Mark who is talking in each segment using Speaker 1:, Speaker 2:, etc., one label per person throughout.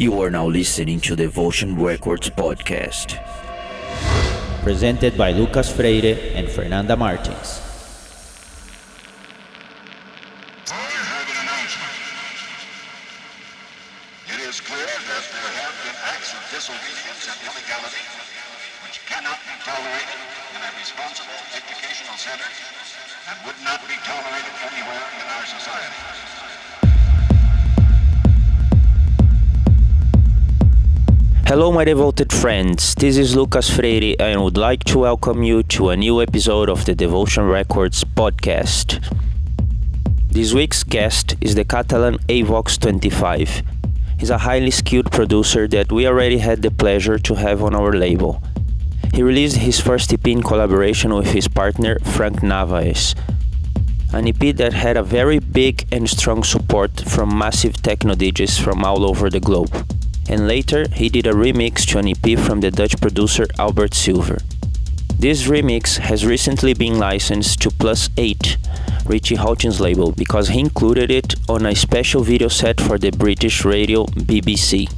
Speaker 1: You are now listening to the Devotion Records podcast.
Speaker 2: Presented by Lucas Freire and Fernanda Martins.
Speaker 3: Devoted friends. This is Lucas Freire, and I would like to welcome you to a new episode of the Devotion Records podcast. This week's guest is the Catalan Avox 25. He's a highly skilled producer that we already had the pleasure to have on our label. He released his first EP in collaboration with his partner Frank Navaes, an EP that had a very big and strong support from massive techno DJs from all over the globe and later he did a remix to an EP from the Dutch producer Albert Silver. This remix has recently been licensed to Plus 8, Richie Hawtin's label, because he included it on a special video set for the British radio BBC.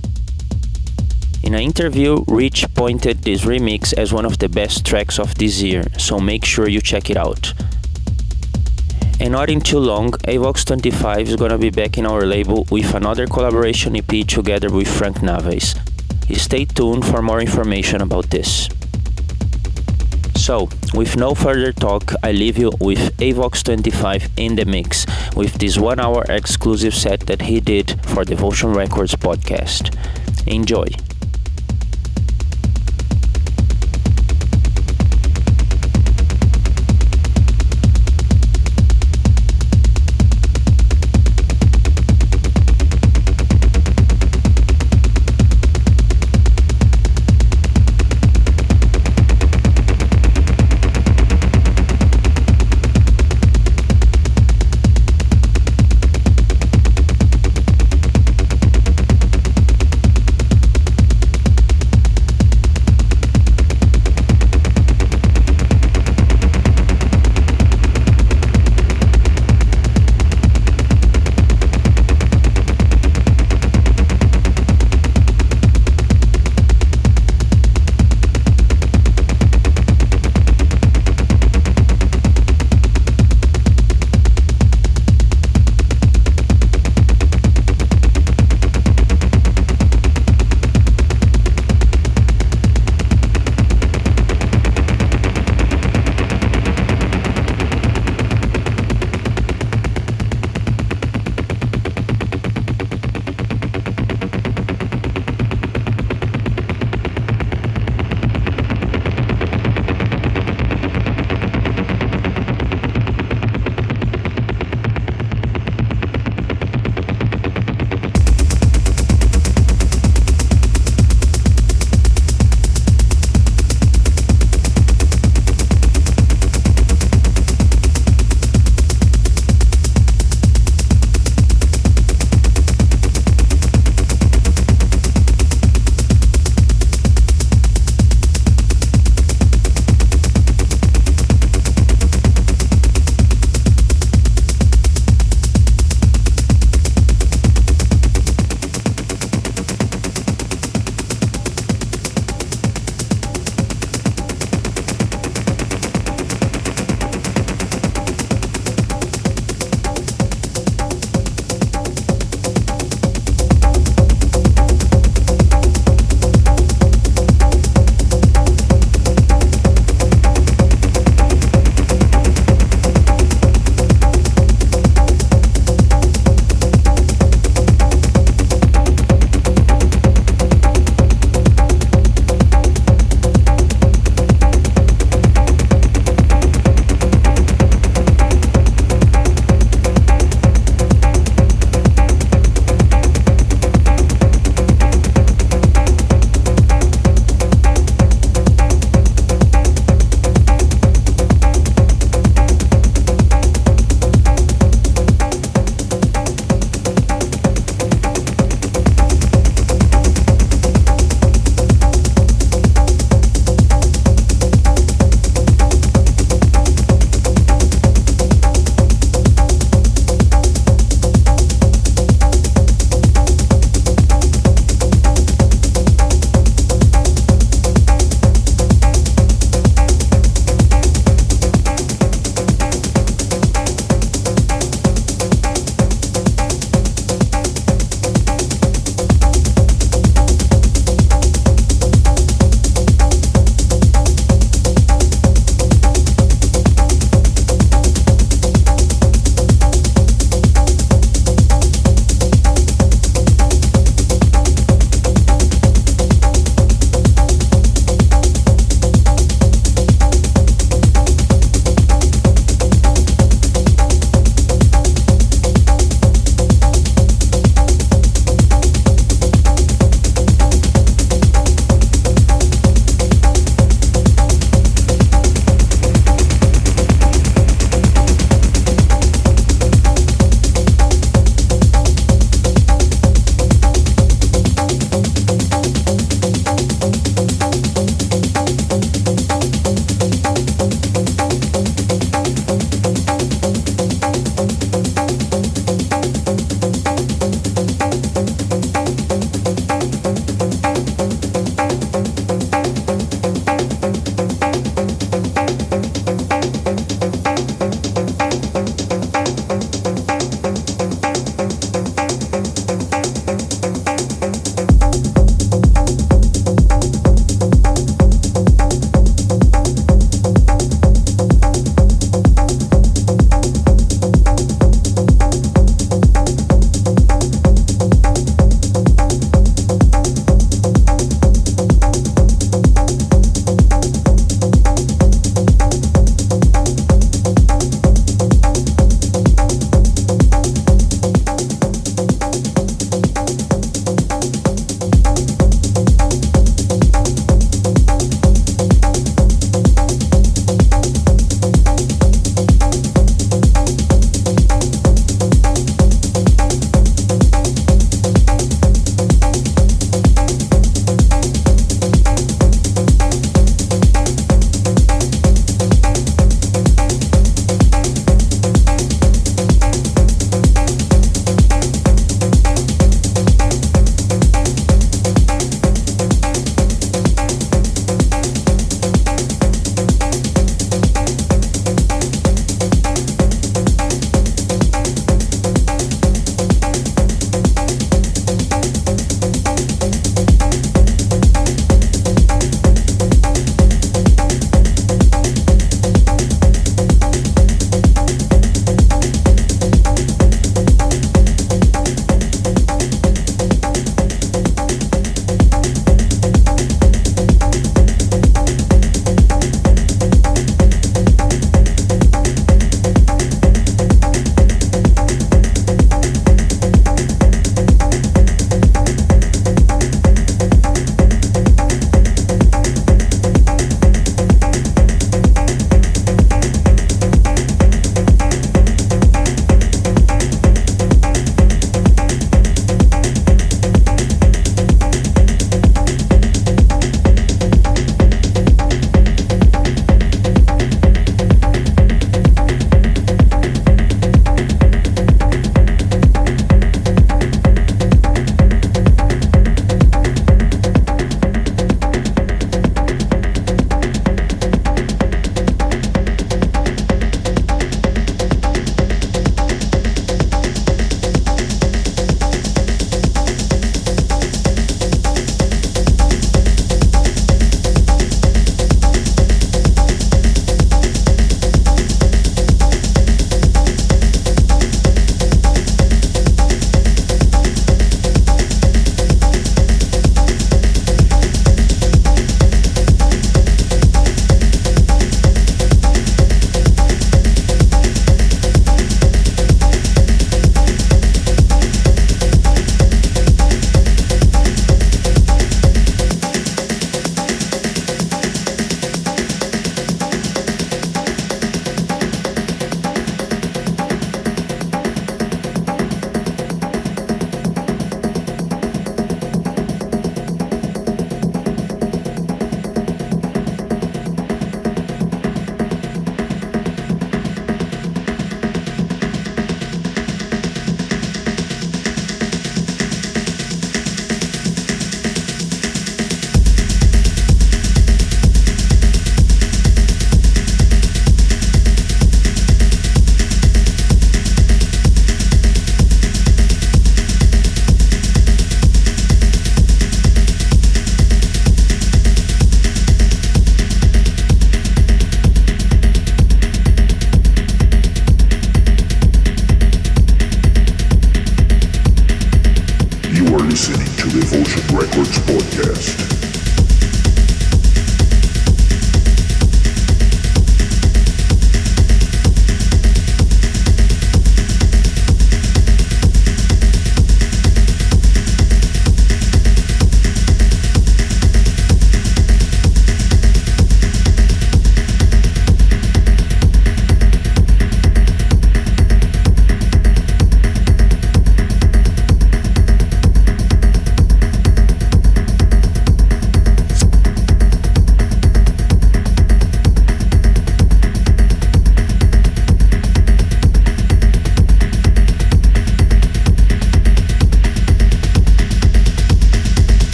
Speaker 3: In an interview, Rich pointed this remix as one of the best tracks of this year, so make sure you check it out. And not in too long, Avox 25 is gonna be back in our label with another collaboration EP together with Frank Naves. Stay tuned for more information about this. So, with no further talk, I leave you with Avox 25 in the mix with this one hour exclusive set that he did for Devotion Records podcast. Enjoy!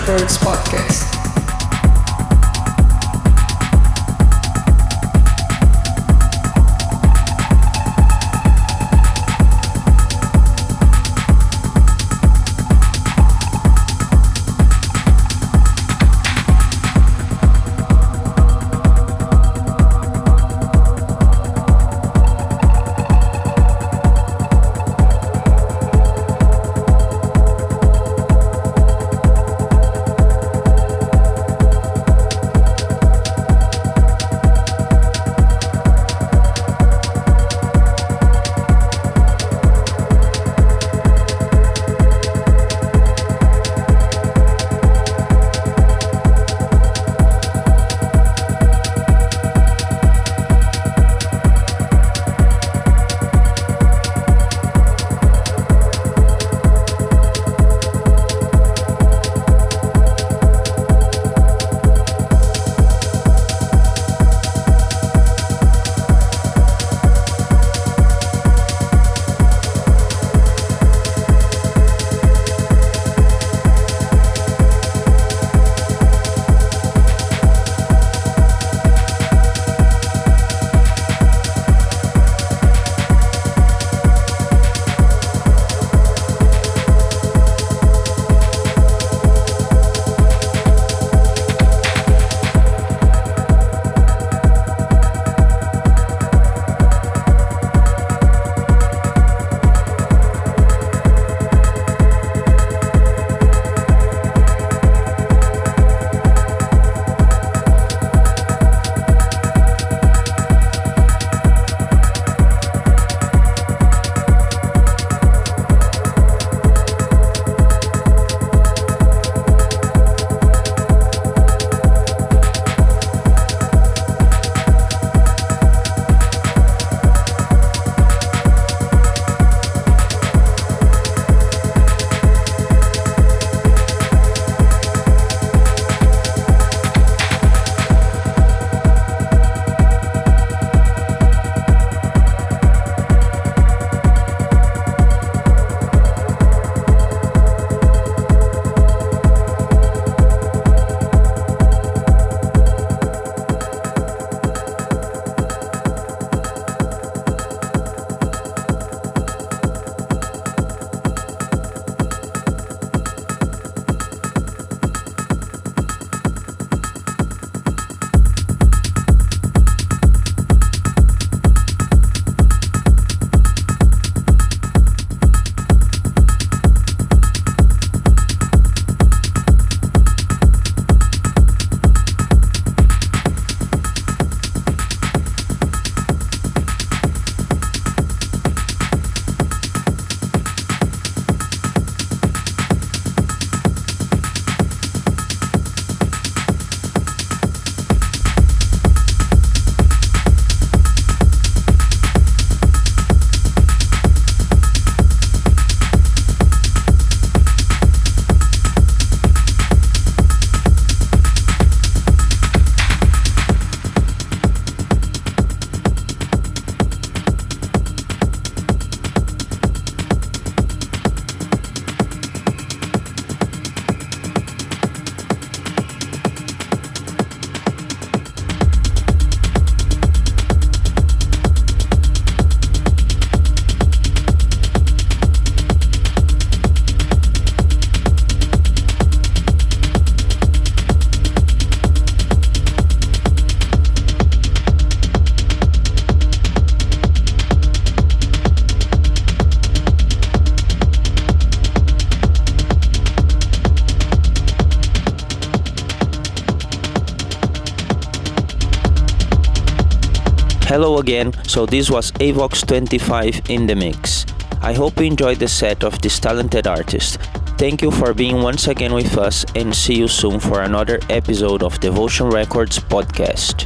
Speaker 4: Records podcast.
Speaker 3: Hello again, so this was Avox 25 in the mix. I hope you enjoyed the set of this talented artist. Thank you for being once again with us and see you soon for another episode of Devotion Records podcast.